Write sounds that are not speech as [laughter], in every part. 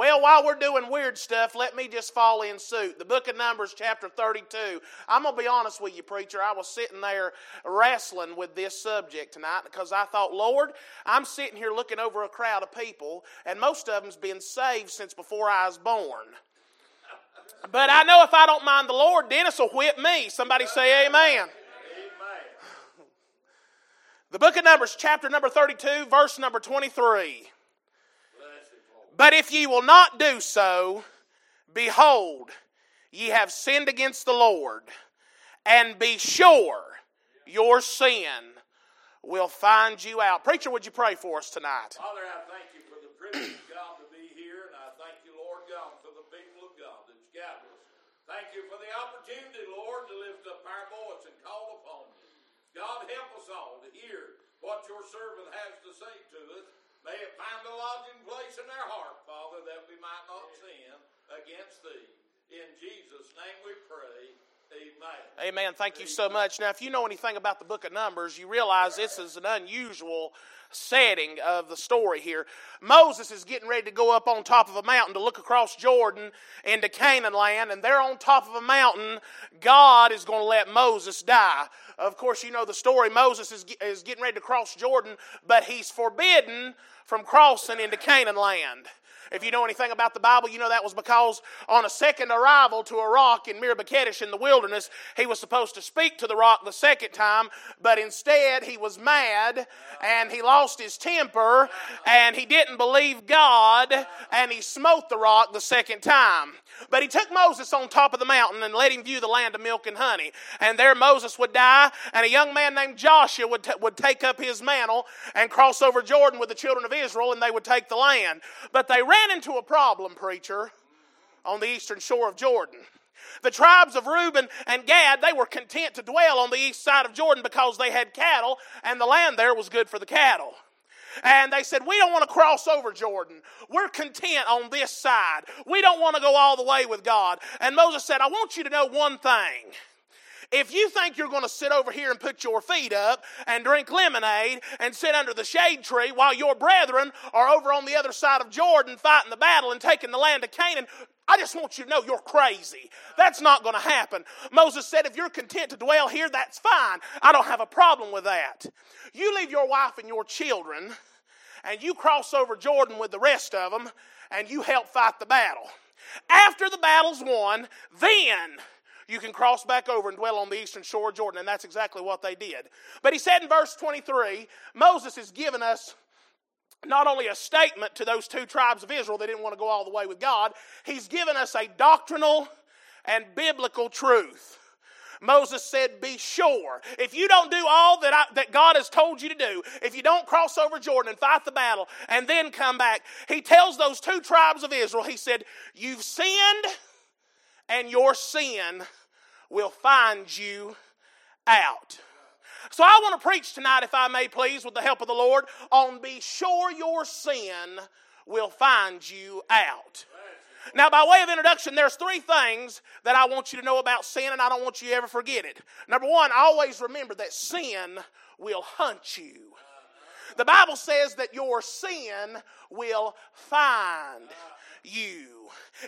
Well, while we're doing weird stuff, let me just fall in suit. The book of Numbers, chapter 32. I'm going to be honest with you, preacher. I was sitting there wrestling with this subject tonight because I thought, Lord, I'm sitting here looking over a crowd of people, and most of them's been saved since before I was born. But I know if I don't mind the Lord, Dennis will whip me. Somebody say amen. The book of Numbers, chapter number 32, verse number 23. But if ye will not do so, behold, ye have sinned against the Lord, and be sure your sin will find you out. Preacher, would you pray for us tonight? Father, I thank you for the privilege, of God, to be here, and I thank you, Lord God, for the people of God that's gathered us. Thank you for the opportunity, Lord, to lift up our voice and call upon you. God, help us all to hear what your servant has to say to us May it find a lodging place in our heart, Father, that we might not sin against thee. In Jesus' name we pray. Amen. Amen. Thank you so much. Now, if you know anything about the book of Numbers, you realize this is an unusual setting of the story here. Moses is getting ready to go up on top of a mountain to look across Jordan into Canaan land, and there on top of a mountain, God is going to let Moses die. Of course, you know the story. Moses is, is getting ready to cross Jordan, but he's forbidden from crossing into Canaan land. If you know anything about the Bible, you know that was because on a second arrival to a rock in Meribah Kadesh in the wilderness, he was supposed to speak to the rock the second time, but instead he was mad and he lost his temper and he didn't believe God and he smote the rock the second time. But he took Moses on top of the mountain and let him view the land of milk and honey. And there Moses would die, and a young man named Joshua would, t- would take up his mantle and cross over Jordan with the children of Israel, and they would take the land. But they ran into a problem, preacher, on the eastern shore of Jordan. The tribes of Reuben and Gad, they were content to dwell on the east side of Jordan because they had cattle, and the land there was good for the cattle. And they said, We don't want to cross over Jordan. We're content on this side. We don't want to go all the way with God. And Moses said, I want you to know one thing. If you think you're going to sit over here and put your feet up and drink lemonade and sit under the shade tree while your brethren are over on the other side of Jordan fighting the battle and taking the land of Canaan, I just want you to know you're crazy. That's not going to happen. Moses said, if you're content to dwell here, that's fine. I don't have a problem with that. You leave your wife and your children, and you cross over Jordan with the rest of them, and you help fight the battle. After the battle's won, then you can cross back over and dwell on the eastern shore of Jordan. And that's exactly what they did. But he said in verse 23 Moses has given us not only a statement to those two tribes of Israel, they didn't want to go all the way with God, he's given us a doctrinal and biblical truth. Moses said, Be sure. If you don't do all that, I, that God has told you to do, if you don't cross over Jordan and fight the battle and then come back, he tells those two tribes of Israel, He said, You've sinned, and your sin will find you out. So I want to preach tonight, if I may please, with the help of the Lord, on be sure your sin will find you out. Now, by way of introduction, there's three things that I want you to know about sin, and I don't want you to ever forget it. Number one, always remember that sin will hunt you. The Bible says that your sin will find you.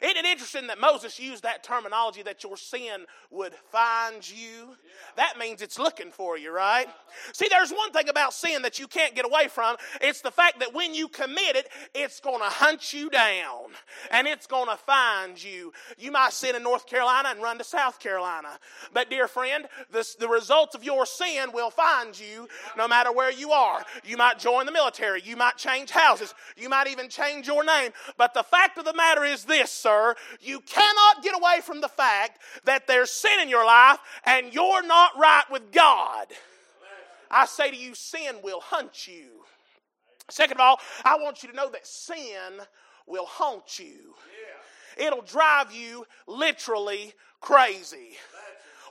Isn't it interesting that Moses used that terminology that your sin would find you? That means it's looking for you, right? See, there's one thing about sin that you can't get away from. It's the fact that when you commit it, it's going to hunt you down and it's going to find you. You might sin in North Carolina and run to South Carolina. But, dear friend, this, the results of your sin will find you no matter where you are. You might join the military. You might change houses. You might even change your name. But the fact of the matter is this sir, you cannot get away from the fact that there's sin in your life and you're not right with God. I say to you, sin will hunt you. Second of all, I want you to know that sin will haunt you. It'll drive you literally crazy.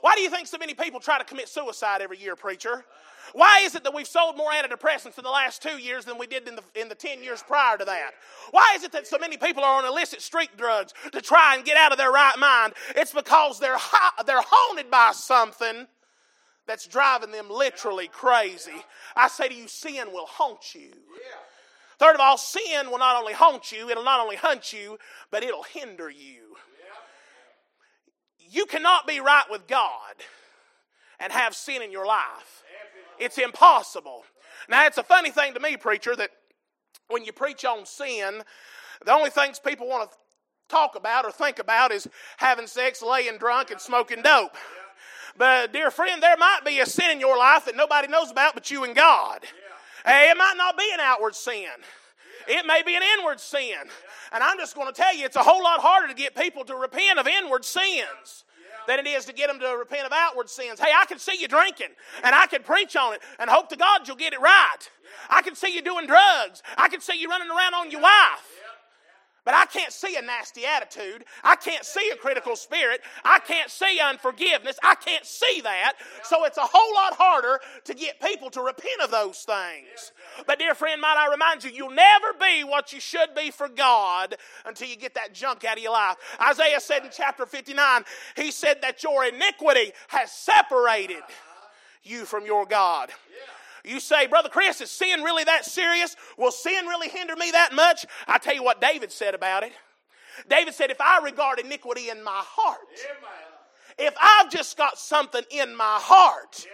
Why do you think so many people try to commit suicide every year, preacher? Why is it that we've sold more antidepressants in the last two years than we did in the, in the 10 years prior to that? Why is it that so many people are on illicit street drugs to try and get out of their right mind? It's because they're, they're haunted by something that's driving them literally crazy. I say to you, sin will haunt you. Third of all, sin will not only haunt you, it'll not only hunt you, but it'll hinder you. You cannot be right with God and have sin in your life. It's impossible. Now, it's a funny thing to me, preacher, that when you preach on sin, the only things people want to talk about or think about is having sex, laying drunk, and smoking dope. But, dear friend, there might be a sin in your life that nobody knows about but you and God. Hey, it might not be an outward sin. It may be an inward sin. And I'm just going to tell you, it's a whole lot harder to get people to repent of inward sins than it is to get them to repent of outward sins. Hey, I can see you drinking, and I can preach on it, and hope to God you'll get it right. I can see you doing drugs. I can see you running around on your wife. But I can't see a nasty attitude. I can't see a critical spirit. I can't see unforgiveness. I can't see that. So it's a whole lot harder to get people to repent of those things. But, dear friend, might I remind you, you'll never be what you should be for God until you get that junk out of your life. Isaiah said in chapter 59, he said that your iniquity has separated you from your God. You say, Brother Chris, is sin really that serious? Will sin really hinder me that much? I tell you what David said about it. David said, If I regard iniquity in my heart, if I've just got something in my heart,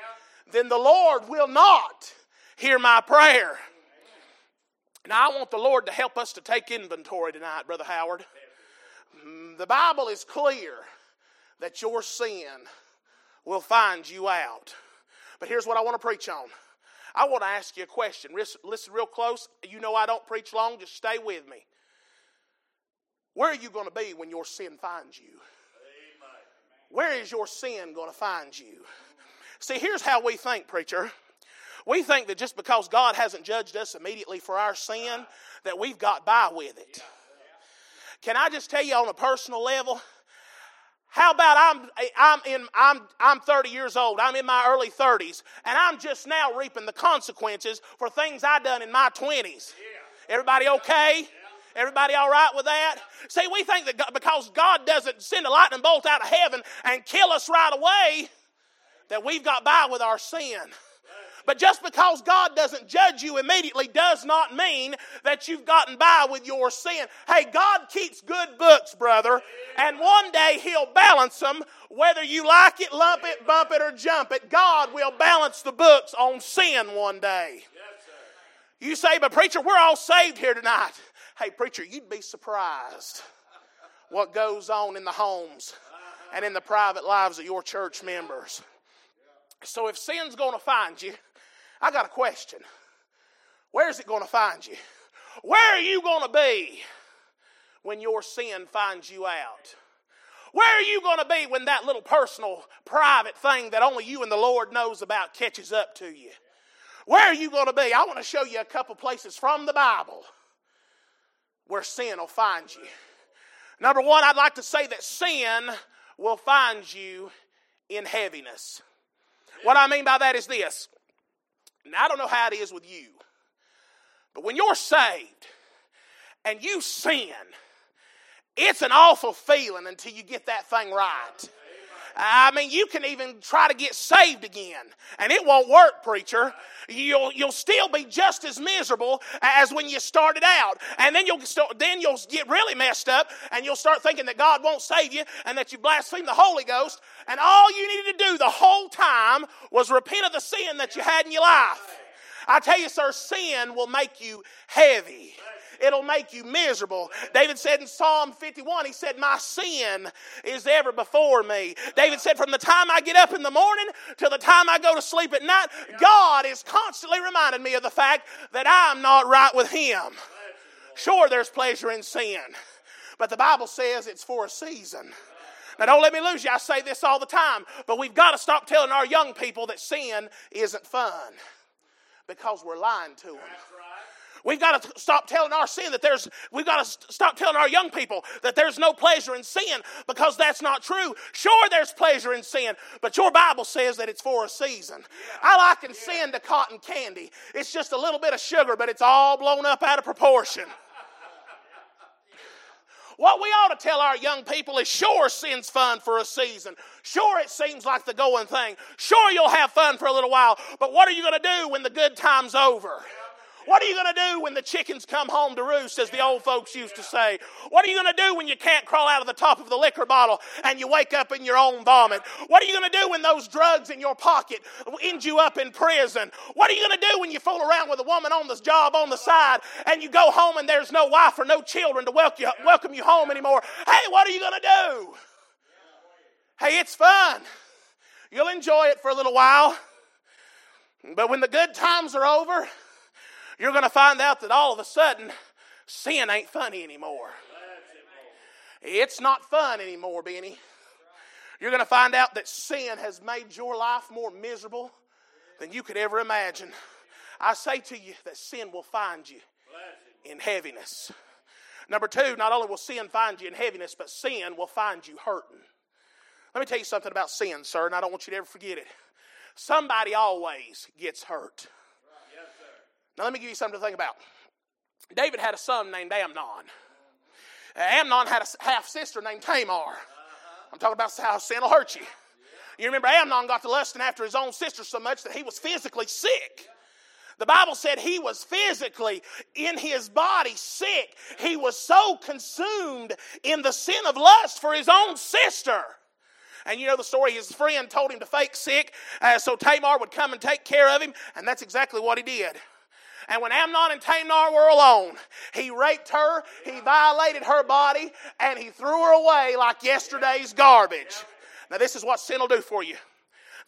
then the Lord will not hear my prayer. Now, I want the Lord to help us to take inventory tonight, Brother Howard. The Bible is clear that your sin will find you out. But here's what I want to preach on. I want to ask you a question. Listen real close. You know I don't preach long, just stay with me. Where are you going to be when your sin finds you? Where is your sin going to find you? See, here's how we think, preacher. We think that just because God hasn't judged us immediately for our sin, that we've got by with it. Can I just tell you on a personal level? How about I'm, I'm, in, I'm, I'm 30 years old, I'm in my early 30s, and I'm just now reaping the consequences for things I done in my 20s. Everybody okay? Everybody all right with that? See, we think that God, because God doesn't send a lightning bolt out of heaven and kill us right away, that we've got by with our sin. But just because God doesn't judge you immediately does not mean that you've gotten by with your sin. Hey, God keeps good books, brother, and one day He'll balance them. Whether you like it, lump it, bump it, or jump it, God will balance the books on sin one day. You say, but preacher, we're all saved here tonight. Hey, preacher, you'd be surprised what goes on in the homes and in the private lives of your church members. So if sin's going to find you, I got a question. Where's it going to find you? Where are you going to be when your sin finds you out? Where are you going to be when that little personal, private thing that only you and the Lord knows about catches up to you? Where are you going to be? I want to show you a couple places from the Bible where sin will find you. Number one, I'd like to say that sin will find you in heaviness. What I mean by that is this now, I don't know how it is with you, but when you're saved and you sin, it's an awful feeling until you get that thing right. I mean, you can even try to get saved again, and it won't work, preacher. You'll, you'll still be just as miserable as when you started out. And then you'll, start, then you'll get really messed up, and you'll start thinking that God won't save you and that you blaspheme the Holy Ghost. And all you needed to do the whole time was repent of the sin that you had in your life. I tell you, sir, sin will make you heavy it'll make you miserable. David said in Psalm 51, he said, My sin is ever before me. David said, From the time I get up in the morning till the time I go to sleep at night, God is constantly reminding me of the fact that I'm not right with Him. Sure, there's pleasure in sin, but the Bible says it's for a season. Now, don't let me lose you. I say this all the time, but we've got to stop telling our young people that sin isn't fun because we're lying to them. We've got to stop telling our sin that there's, we've got to stop telling our young people that there's no pleasure in sin because that's not true. Sure, there's pleasure in sin, but your Bible says that it's for a season. I liken sin to cotton candy. It's just a little bit of sugar, but it's all blown up out of proportion. What we ought to tell our young people is sure, sin's fun for a season. Sure, it seems like the going thing. Sure, you'll have fun for a little while. But what are you going to do when the good time's over? What are you going to do when the chickens come home to roost, as the old folks used to say? What are you going to do when you can't crawl out of the top of the liquor bottle and you wake up in your own vomit? What are you going to do when those drugs in your pocket end you up in prison? What are you going to do when you fool around with a woman on the job on the side and you go home and there's no wife or no children to welcome you, welcome you home anymore? Hey, what are you going to do? Hey, it's fun. You'll enjoy it for a little while. But when the good times are over, you're going to find out that all of a sudden sin ain't funny anymore. It's not fun anymore, Benny. You're going to find out that sin has made your life more miserable than you could ever imagine. I say to you that sin will find you in heaviness. Number two, not only will sin find you in heaviness, but sin will find you hurting. Let me tell you something about sin, sir, and I don't want you to ever forget it. Somebody always gets hurt. Now, let me give you something to think about. David had a son named Amnon. Amnon had a half sister named Tamar. I'm talking about how sin will hurt you. You remember Amnon got to lusting after his own sister so much that he was physically sick. The Bible said he was physically in his body sick. He was so consumed in the sin of lust for his own sister. And you know the story, his friend told him to fake sick uh, so Tamar would come and take care of him, and that's exactly what he did. And when Amnon and Tamar were alone, he raped her, he violated her body, and he threw her away like yesterday's garbage. Now, this is what sin will do for you.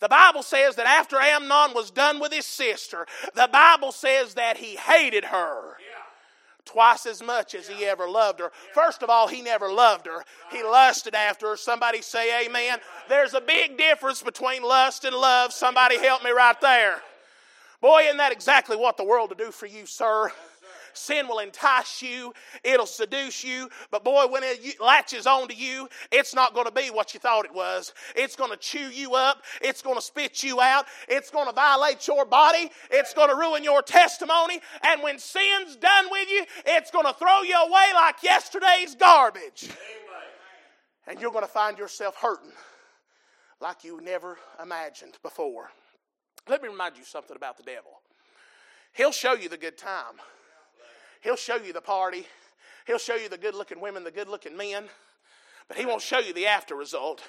The Bible says that after Amnon was done with his sister, the Bible says that he hated her twice as much as he ever loved her. First of all, he never loved her, he lusted after her. Somebody say amen. There's a big difference between lust and love. Somebody help me right there. Boy, isn't that exactly what the world will do for you, sir? Sin will entice you, it'll seduce you, but boy, when it latches onto you, it's not going to be what you thought it was. It's going to chew you up, it's going to spit you out, it's going to violate your body, it's going to ruin your testimony, and when sin's done with you, it's going to throw you away like yesterday's garbage. And you're going to find yourself hurting like you never imagined before. Let me remind you something about the devil. He'll show you the good time. He'll show you the party. He'll show you the good looking women, the good looking men. But he won't show you the after result.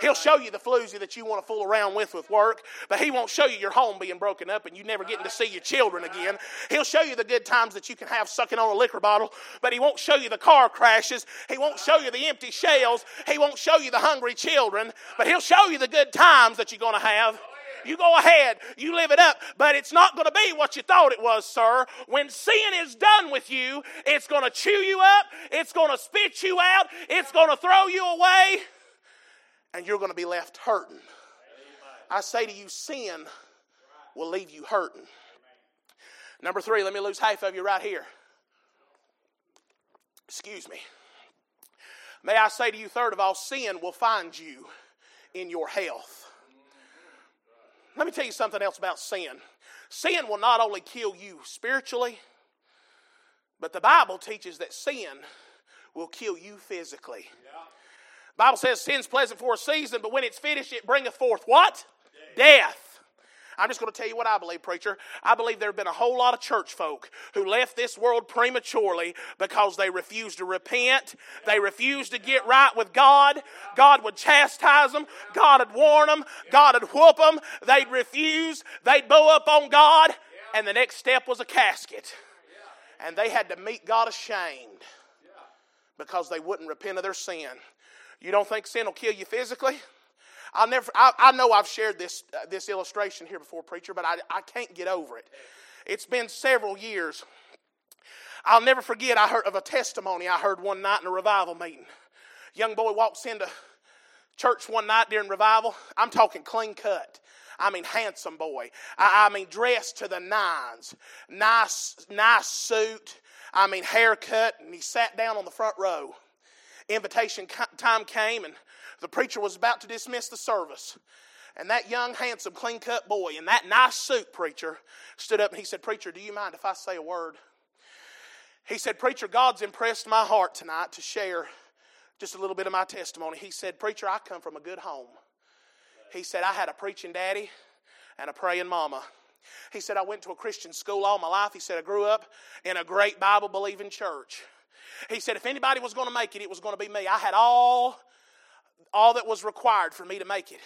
He'll show you the floozy that you want to fool around with with work, but he won't show you your home being broken up and you never getting to see your children again. He'll show you the good times that you can have sucking on a liquor bottle, but he won't show you the car crashes. He won't show you the empty shells. He won't show you the hungry children, but he'll show you the good times that you're going to have. You go ahead, you live it up, but it's not going to be what you thought it was, sir. When sin is done with you, it's going to chew you up, it's going to spit you out, it's going to throw you away, and you're going to be left hurting. I say to you, sin will leave you hurting. Number three, let me lose half of you right here. Excuse me. May I say to you, third of all, sin will find you in your health. Let me tell you something else about sin. Sin will not only kill you spiritually, but the Bible teaches that sin will kill you physically. Yeah. Bible says sin's pleasant for a season, but when it's finished, it bringeth forth what? Death. Death. I'm just going to tell you what I believe, preacher. I believe there have been a whole lot of church folk who left this world prematurely because they refused to repent. They refused to get right with God. God would chastise them. God would warn them. God would whoop them. They'd refuse. They'd bow up on God. And the next step was a casket. And they had to meet God ashamed because they wouldn't repent of their sin. You don't think sin will kill you physically? I'll never, I, I know I've shared this, uh, this illustration here before, preacher, but I, I can't get over it. It's been several years. I'll never forget, I heard of a testimony I heard one night in a revival meeting. Young boy walks into church one night during revival. I'm talking clean cut. I mean, handsome boy. I, I mean, dressed to the nines. Nice, nice suit. I mean, haircut. And he sat down on the front row. Invitation time came, and the preacher was about to dismiss the service. And that young, handsome, clean cut boy in that nice suit, preacher, stood up and he said, Preacher, do you mind if I say a word? He said, Preacher, God's impressed my heart tonight to share just a little bit of my testimony. He said, Preacher, I come from a good home. He said, I had a preaching daddy and a praying mama. He said, I went to a Christian school all my life. He said, I grew up in a great Bible believing church. He said, if anybody was going to make it, it was going to be me. I had all, all that was required for me to make it.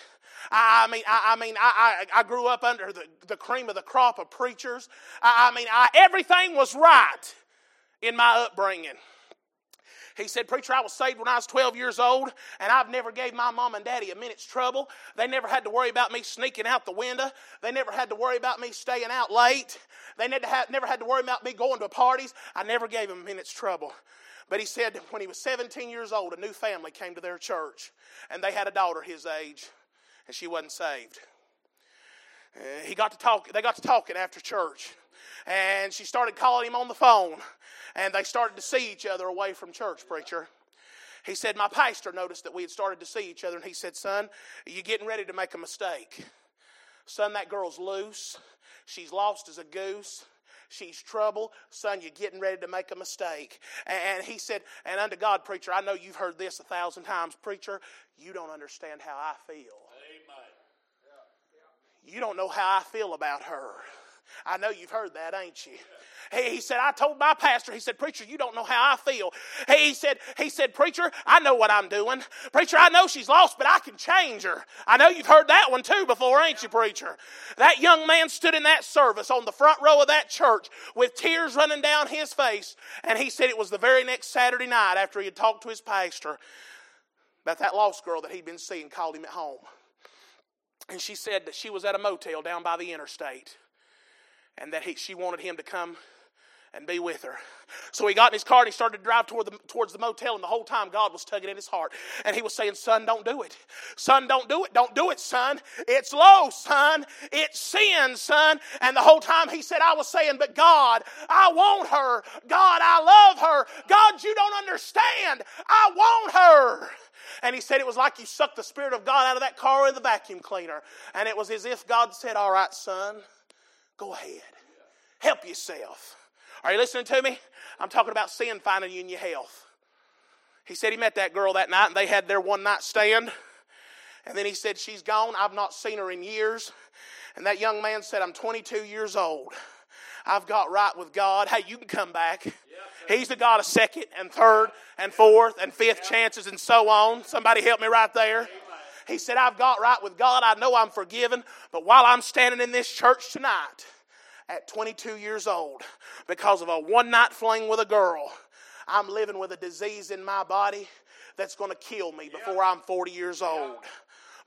I, mean, I, I mean, I, I, I, grew up under the, the cream of the crop of preachers. I, I mean, I, everything was right in my upbringing. He said, Preacher, I was saved when I was 12 years old, and I've never gave my mom and daddy a minute's trouble. They never had to worry about me sneaking out the window. They never had to worry about me staying out late. They never had to worry about me going to parties. I never gave them a minute's trouble. But he said when he was 17 years old, a new family came to their church, and they had a daughter his age, and she wasn't saved. Uh, he got to talk, they got to talking after church, and she started calling him on the phone and they started to see each other away from church, preacher. He said, My pastor noticed that we had started to see each other, and he said, Son, you're getting ready to make a mistake. Son, that girl's loose. She's lost as a goose. She's trouble. Son, you're getting ready to make a mistake. And he said, And unto God, preacher, I know you've heard this a thousand times, preacher, you don't understand how I feel. Amen. You don't know how I feel about her. I know you've heard that, ain't you? He, said, I told my pastor, he said, Preacher, you don't know how I feel. He said, he said, Preacher, I know what I'm doing. Preacher, I know she's lost, but I can change her. I know you've heard that one too before, ain't you, preacher? That young man stood in that service on the front row of that church with tears running down his face, and he said it was the very next Saturday night after he had talked to his pastor about that lost girl that he'd been seeing called him at home. And she said that she was at a motel down by the interstate and that he, she wanted him to come and be with her. So he got in his car and he started to drive toward the, towards the motel, and the whole time God was tugging at his heart. And he was saying, Son, don't do it. Son, don't do it. Don't do it, son. It's low, son. It's sin, son. And the whole time he said, I was saying, But God, I want her. God, I love her. God, you don't understand. I want her. And he said it was like you sucked the Spirit of God out of that car in the vacuum cleaner. And it was as if God said, All right, son, go ahead. Help yourself. Are you listening to me? I'm talking about sin finding you in your health. He said he met that girl that night and they had their one night stand. And then he said, She's gone. I've not seen her in years. And that young man said, I'm 22 years old. I've got right with God. Hey, you can come back. He's the God of second and third and fourth and fifth chances and so on. Somebody help me right there. He said, I've got right with God. I know I'm forgiven. But while I'm standing in this church tonight, at 22 years old because of a one night fling with a girl. I'm living with a disease in my body that's going to kill me before I'm 40 years old.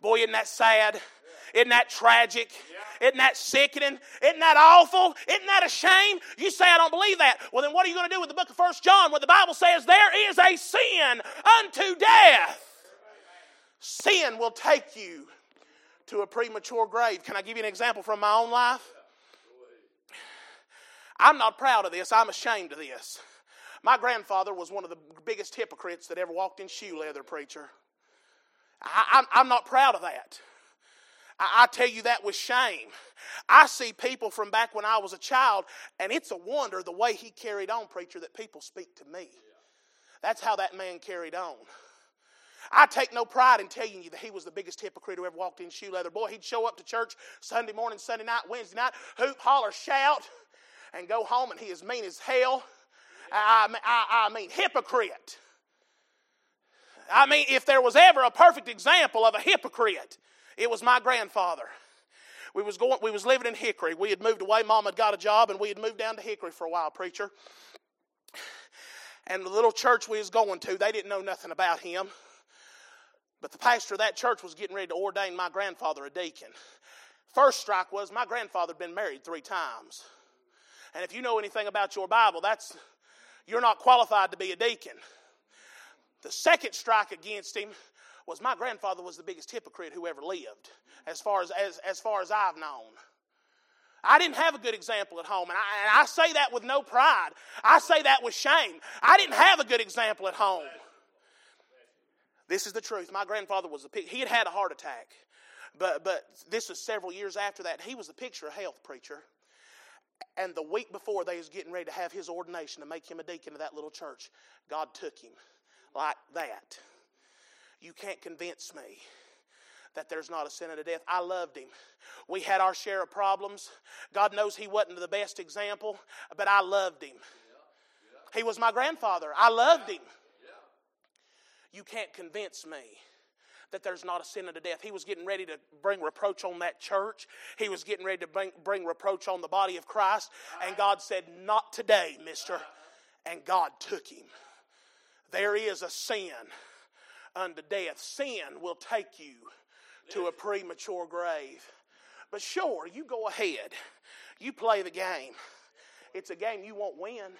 Boy, isn't that sad? Isn't that tragic? Isn't that sickening? Isn't that awful? Isn't that a shame? You say, I don't believe that. Well, then what are you going to do with the book of First John where the Bible says there is a sin unto death? Sin will take you to a premature grave. Can I give you an example from my own life? I'm not proud of this, I'm ashamed of this. My grandfather was one of the biggest hypocrites that ever walked in shoe leather, preacher. I, am not proud of that. I, I tell you that with shame. I see people from back when I was a child, and it's a wonder the way he carried on, preacher, that people speak to me. That's how that man carried on. I take no pride in telling you that he was the biggest hypocrite who ever walked in shoe leather. Boy, he'd show up to church Sunday morning, Sunday night, Wednesday night, hoop, holler, shout and go home and he is mean as hell. I, I, I mean, hypocrite. I mean, if there was ever a perfect example of a hypocrite, it was my grandfather. We was going, we was living in Hickory. We had moved away. Mom had got a job, and we had moved down to Hickory for a while, preacher. And the little church we was going to, they didn't know nothing about him. But the pastor of that church was getting ready to ordain my grandfather a deacon. First strike was my grandfather had been married three times. And if you know anything about your Bible, that's you're not qualified to be a deacon. The second strike against him was my grandfather was the biggest hypocrite who ever lived, as far as, as, as far as I've known. I didn't have a good example at home, and I, and I say that with no pride. I say that with shame. I didn't have a good example at home. This is the truth. My grandfather was a he had had a heart attack, but but this was several years after that. He was a picture of health preacher. And the week before they was getting ready to have his ordination to make him a deacon of that little church, God took him like that. You can't convince me that there's not a sin unto death. I loved him. We had our share of problems. God knows he wasn't the best example, but I loved him. He was my grandfather. I loved him. You can't convince me that there's not a sin unto death. He was getting ready to bring reproach on that church. He was getting ready to bring, bring reproach on the body of Christ. And God said, Not today, mister. And God took him. There is a sin unto death. Sin will take you to a premature grave. But sure, you go ahead. You play the game. It's a game you won't win.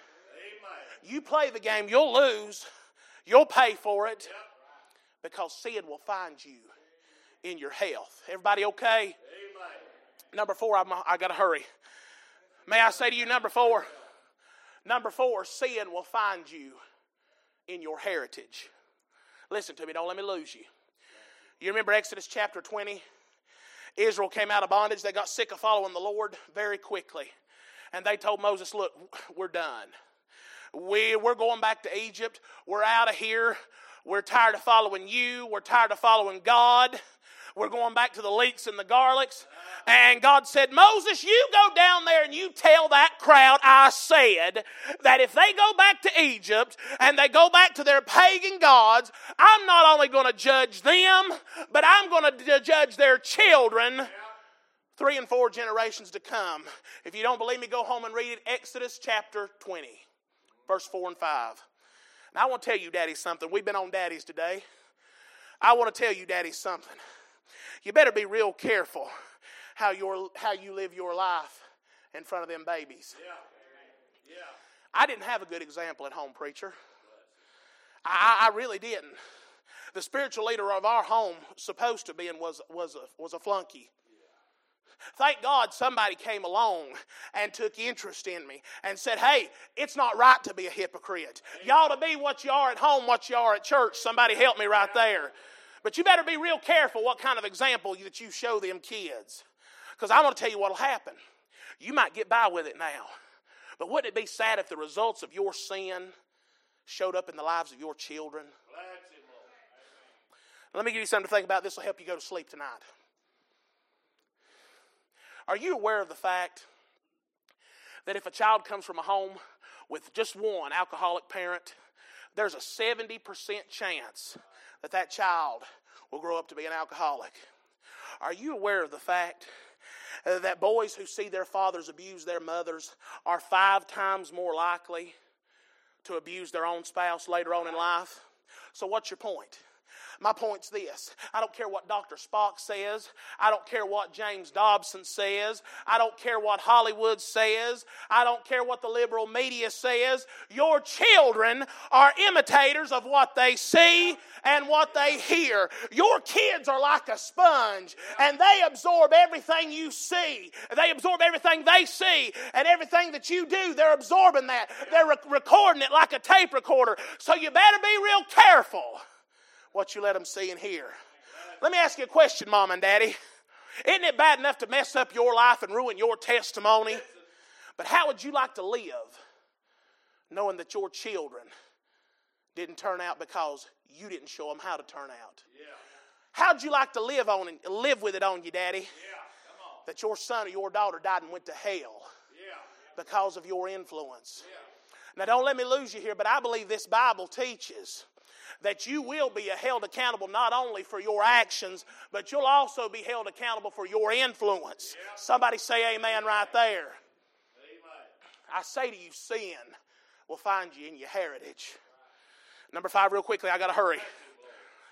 You play the game, you'll lose. You'll pay for it because sin will find you in your health. Everybody okay? Amen. Number four, I'm, I got to hurry. May I say to you, number four? Number four, sin will find you in your heritage. Listen to me, don't let me lose you. You remember Exodus chapter 20? Israel came out of bondage. They got sick of following the Lord very quickly. And they told Moses, Look, we're done. We, we're going back to Egypt. We're out of here. We're tired of following you. We're tired of following God. We're going back to the leeks and the garlics. And God said, Moses, you go down there and you tell that crowd I said that if they go back to Egypt and they go back to their pagan gods, I'm not only going to judge them, but I'm going to judge their children three and four generations to come. If you don't believe me, go home and read it. Exodus chapter 20, verse 4 and 5. Now, I want to tell you, Daddy, something. We've been on Daddy's today. I want to tell you, Daddy, something. You better be real careful how, you how you live your life in front of them babies. Yeah. Yeah. I didn't have a good example at home, preacher. I, I really didn't. The spiritual leader of our home, supposed to be, and was, was, a, was a flunky. Thank God somebody came along and took interest in me and said, Hey, it's not right to be a hypocrite. You ought to be what you are at home, what you are at church. Somebody help me right there. But you better be real careful what kind of example that you show them kids. Because I want to tell you what will happen. You might get by with it now. But wouldn't it be sad if the results of your sin showed up in the lives of your children? Let me give you something to think about. This will help you go to sleep tonight. Are you aware of the fact that if a child comes from a home with just one alcoholic parent, there's a 70% chance that that child will grow up to be an alcoholic? Are you aware of the fact that boys who see their fathers abuse their mothers are five times more likely to abuse their own spouse later on in life? So, what's your point? My point's this I don't care what Dr. Spock says. I don't care what James Dobson says. I don't care what Hollywood says. I don't care what the liberal media says. Your children are imitators of what they see and what they hear. Your kids are like a sponge and they absorb everything you see. They absorb everything they see and everything that you do, they're absorbing that. They're re- recording it like a tape recorder. So you better be real careful what you let them see and hear. Let me ask you a question, Mom and Daddy. Isn't it bad enough to mess up your life and ruin your testimony? But how would you like to live knowing that your children didn't turn out because you didn't show them how to turn out? How'd you like to live on and live with it on you, Daddy? That your son or your daughter died and went to hell because of your influence. Now, don't let me lose you here, but I believe this Bible teaches that you will be held accountable not only for your actions, but you'll also be held accountable for your influence. Yeah. Somebody say amen right there. Amen. I say to you, sin will find you in your heritage. Number five, real quickly, I got to hurry.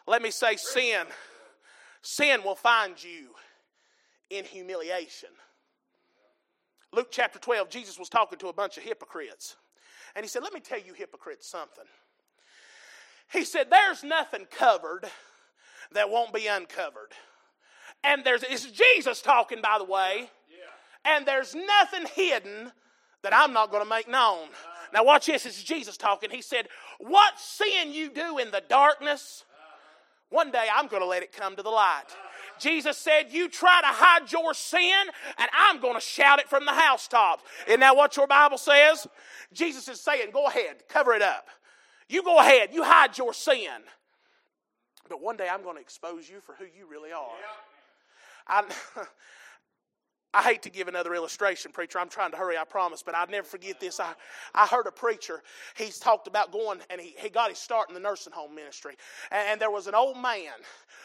Let me say sin. Sin will find you in humiliation. Luke chapter 12, Jesus was talking to a bunch of hypocrites. And he said, Let me tell you, hypocrites, something. He said, There's nothing covered that won't be uncovered. And there's, it's Jesus talking, by the way. Yeah. And there's nothing hidden that I'm not going to make known. Uh-huh. Now, watch this. It's Jesus talking. He said, What sin you do in the darkness, uh-huh. one day I'm going to let it come to the light. Uh-huh. Jesus said, You try to hide your sin, and I'm going to shout it from the housetops. Isn't that what your Bible says? Jesus is saying, Go ahead, cover it up. You go ahead, you hide your sin. But one day I'm going to expose you for who you really are. I, [laughs] I hate to give another illustration, preacher. I'm trying to hurry, I promise, but I'll never forget this. I, I heard a preacher, he's talked about going, and he, he got his start in the nursing home ministry. And, and there was an old man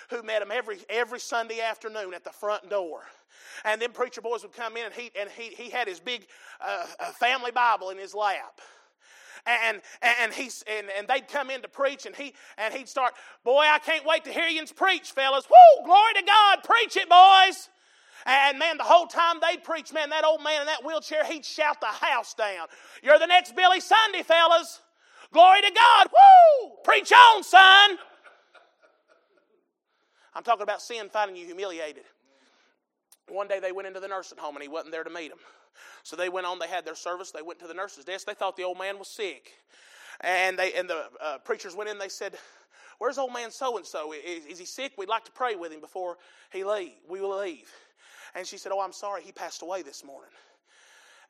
who met him every, every Sunday afternoon at the front door. And then preacher boys would come in, and he, and he, he had his big uh family Bible in his lap and and he's and, and they'd come in to preach and he and he'd start boy i can't wait to hear you preach fellas whoo glory to god preach it boys and man, the whole time they'd preach, man, that old man in that wheelchair, he'd shout the house down. You're the next Billy Sunday, fellas. Glory to God. Woo! Preach on, son. I'm talking about sin finding you humiliated. One day they went into the nursing home and he wasn't there to meet them. So they went on, they had their service, they went to the nurse's desk. They thought the old man was sick. And, they, and the uh, preachers went in, they said, Where's old man so and so? Is he sick? We'd like to pray with him before he leave. We will leave. And she said, Oh, I'm sorry, he passed away this morning.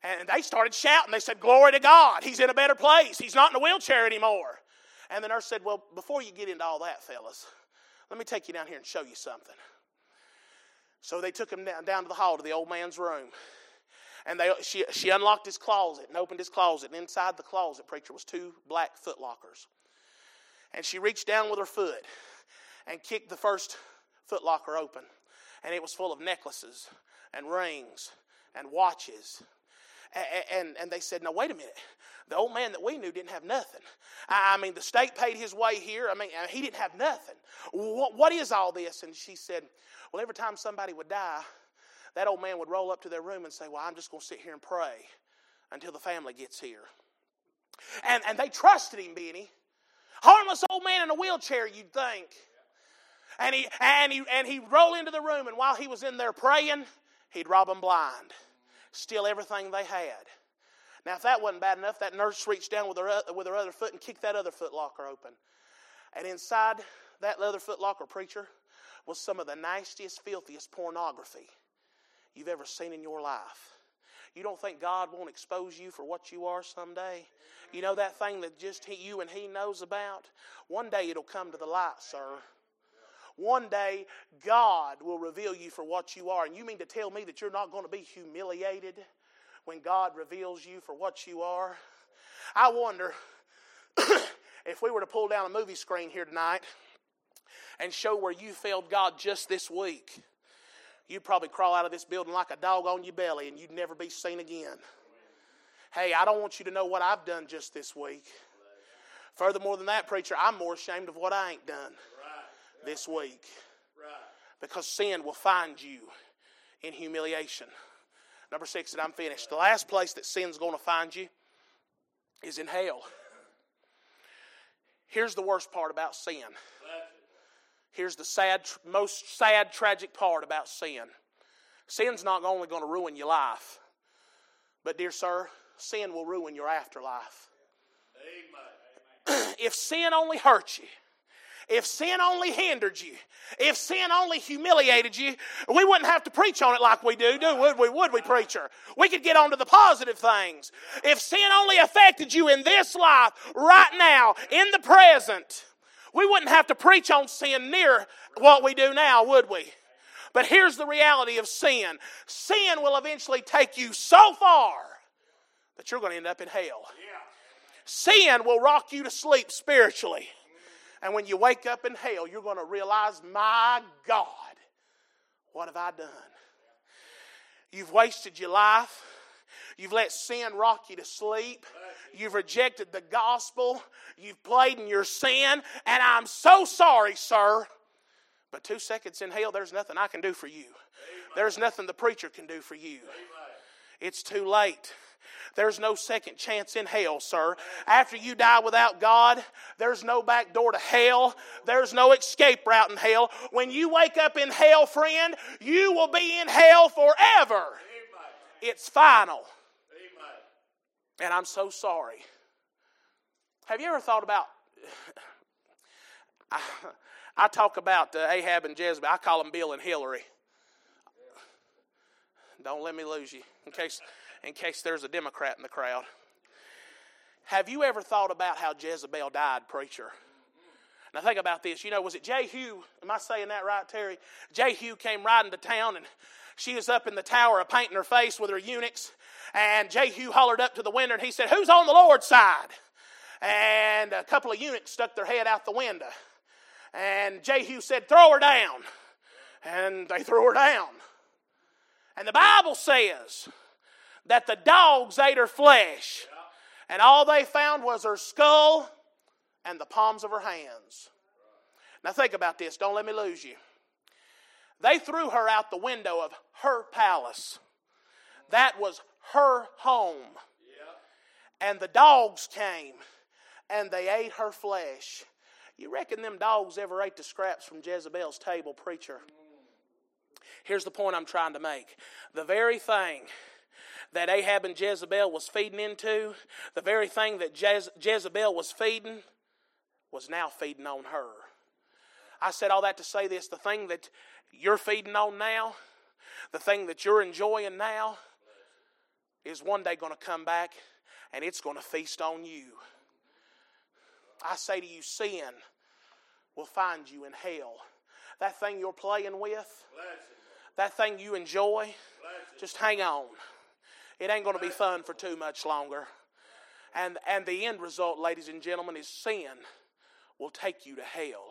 And they started shouting. They said, Glory to God. He's in a better place. He's not in a wheelchair anymore. And the nurse said, Well, before you get into all that, fellas, let me take you down here and show you something. So they took him down, down to the hall to the old man's room. And they, she, she unlocked his closet and opened his closet. And inside the closet, preacher, was two black foot lockers. And she reached down with her foot and kicked the first foot locker open and it was full of necklaces and rings and watches. And, and, they said, Now, wait a minute. The old man that we knew didn't have nothing. I mean, the state paid his way here. I mean, he didn't have nothing. What, what is all this? And she said, Well, every time somebody would die, that old man would roll up to their room and say, Well, I'm just going to sit here and pray until the family gets here. And, and they trusted him, Benny. Harmless old man in a wheelchair, you'd think. And he and he and he'd roll into the room, and while he was in there praying, he'd rob them blind, steal everything they had. Now, if that wasn't bad enough, that nurse reached down with her with her other foot and kicked that other foot locker open. And inside that leather foot locker, preacher, was some of the nastiest, filthiest pornography you've ever seen in your life. You don't think God won't expose you for what you are someday? You know that thing that just he, you and He knows about? One day it'll come to the light, sir. One day, God will reveal you for what you are. And you mean to tell me that you're not going to be humiliated when God reveals you for what you are? I wonder [coughs] if we were to pull down a movie screen here tonight and show where you failed God just this week, you'd probably crawl out of this building like a dog on your belly and you'd never be seen again. Hey, I don't want you to know what I've done just this week. Furthermore than that, preacher, I'm more ashamed of what I ain't done this week. Because sin will find you in humiliation. Number six, and I'm finished. The last place that sin's going to find you is in hell. Here's the worst part about sin. Here's the sad, most sad, tragic part about sin. Sin's not only going to ruin your life, but, dear sir, sin will ruin your afterlife. Amen. [clears throat] if sin only hurt you, if sin only hindered you, if sin only humiliated you, we wouldn't have to preach on it like we do, do would we? Would we, preacher? We could get on to the positive things. If sin only affected you in this life, right now, in the present, we wouldn't have to preach on sin near what we do now, would we? But here's the reality of sin sin will eventually take you so far that you're going to end up in hell. Sin will rock you to sleep spiritually. And when you wake up in hell, you're going to realize, my God, what have I done? You've wasted your life. You've let sin rock you to sleep. You've rejected the gospel. You've played in your sin. And I'm so sorry, sir. But two seconds in hell, there's nothing I can do for you. There's nothing the preacher can do for you. It's too late. There's no second chance in hell, sir. After you die without God, there's no back door to hell. There's no escape route in hell. When you wake up in hell, friend, you will be in hell forever. It's final. And I'm so sorry. Have you ever thought about. I, [sighs] I talk about uh, Ahab and Jezebel. I call them Bill and Hillary. Don't let me lose you in case in case there's a Democrat in the crowd. Have you ever thought about how Jezebel died, preacher? Now think about this. You know, was it Jehu? Am I saying that right, Terry? Jehu came riding to town and she was up in the tower painting her face with her eunuchs. And Jehu hollered up to the window and he said, Who's on the Lord's side? And a couple of eunuchs stuck their head out the window. And Jehu said, Throw her down. And they threw her down. And the Bible says that the dogs ate her flesh. And all they found was her skull and the palms of her hands. Now, think about this. Don't let me lose you. They threw her out the window of her palace. That was her home. And the dogs came and they ate her flesh. You reckon them dogs ever ate the scraps from Jezebel's table, preacher? Here's the point I'm trying to make. The very thing that Ahab and Jezebel was feeding into, the very thing that Jez- Jezebel was feeding, was now feeding on her. I said all that to say this the thing that you're feeding on now, the thing that you're enjoying now, is one day going to come back and it's going to feast on you. I say to you, sin will find you in hell. That thing you're playing with, that thing you enjoy, just hang on. It ain't going to be fun for too much longer. And, and the end result, ladies and gentlemen, is sin will take you to hell.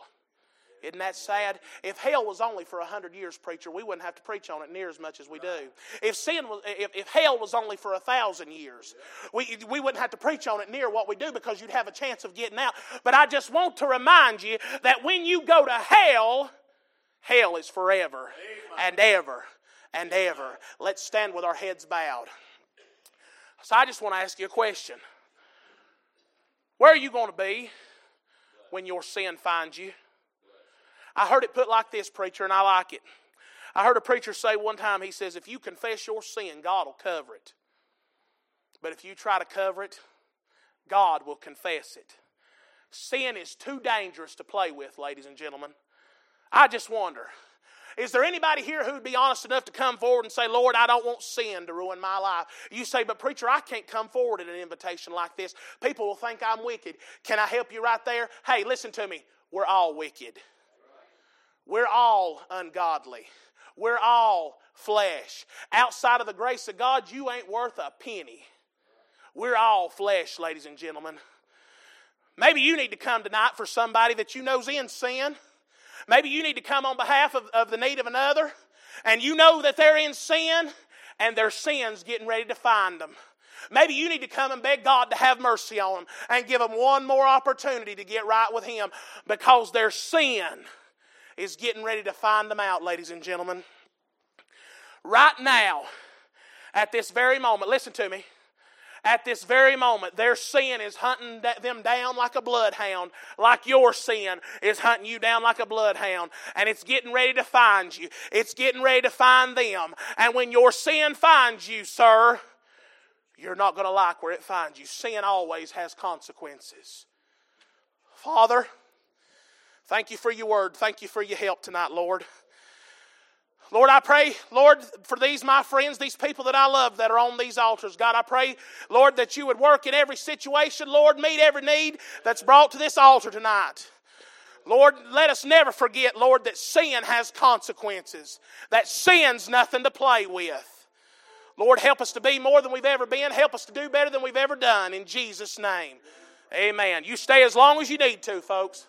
Isn't that sad? If hell was only for a hundred years, preacher, we wouldn't have to preach on it near as much as we do. If sin was, if, if hell was only for a thousand years, we, we wouldn't have to preach on it near what we do because you'd have a chance of getting out. But I just want to remind you that when you go to hell, hell is forever and ever and ever. Let's stand with our heads bowed. So I just want to ask you a question. Where are you going to be when your sin finds you? I heard it put like this, preacher, and I like it. I heard a preacher say one time, he says, if you confess your sin, God will cover it. But if you try to cover it, God will confess it. Sin is too dangerous to play with, ladies and gentlemen. I just wonder is there anybody here who would be honest enough to come forward and say, Lord, I don't want sin to ruin my life? You say, but preacher, I can't come forward in an invitation like this. People will think I'm wicked. Can I help you right there? Hey, listen to me. We're all wicked. We're all ungodly. We're all flesh. Outside of the grace of God, you ain't worth a penny. We're all flesh, ladies and gentlemen. Maybe you need to come tonight for somebody that you know's in sin. Maybe you need to come on behalf of, of the need of another, and you know that they're in sin, and their sin's getting ready to find them. Maybe you need to come and beg God to have mercy on them and give them one more opportunity to get right with Him because their sin is getting ready to find them out, ladies and gentlemen. Right now, at this very moment, listen to me at this very moment, their sin is hunting them down like a bloodhound, like your sin is hunting you down like a bloodhound. And it's getting ready to find you. It's getting ready to find them. And when your sin finds you, sir, you're not going to like where it finds you. Sin always has consequences. Father, thank you for your word. Thank you for your help tonight, Lord. Lord, I pray, Lord, for these my friends, these people that I love that are on these altars. God, I pray, Lord, that you would work in every situation, Lord, meet every need that's brought to this altar tonight. Lord, let us never forget, Lord, that sin has consequences, that sin's nothing to play with. Lord, help us to be more than we've ever been. Help us to do better than we've ever done. In Jesus' name, amen. You stay as long as you need to, folks.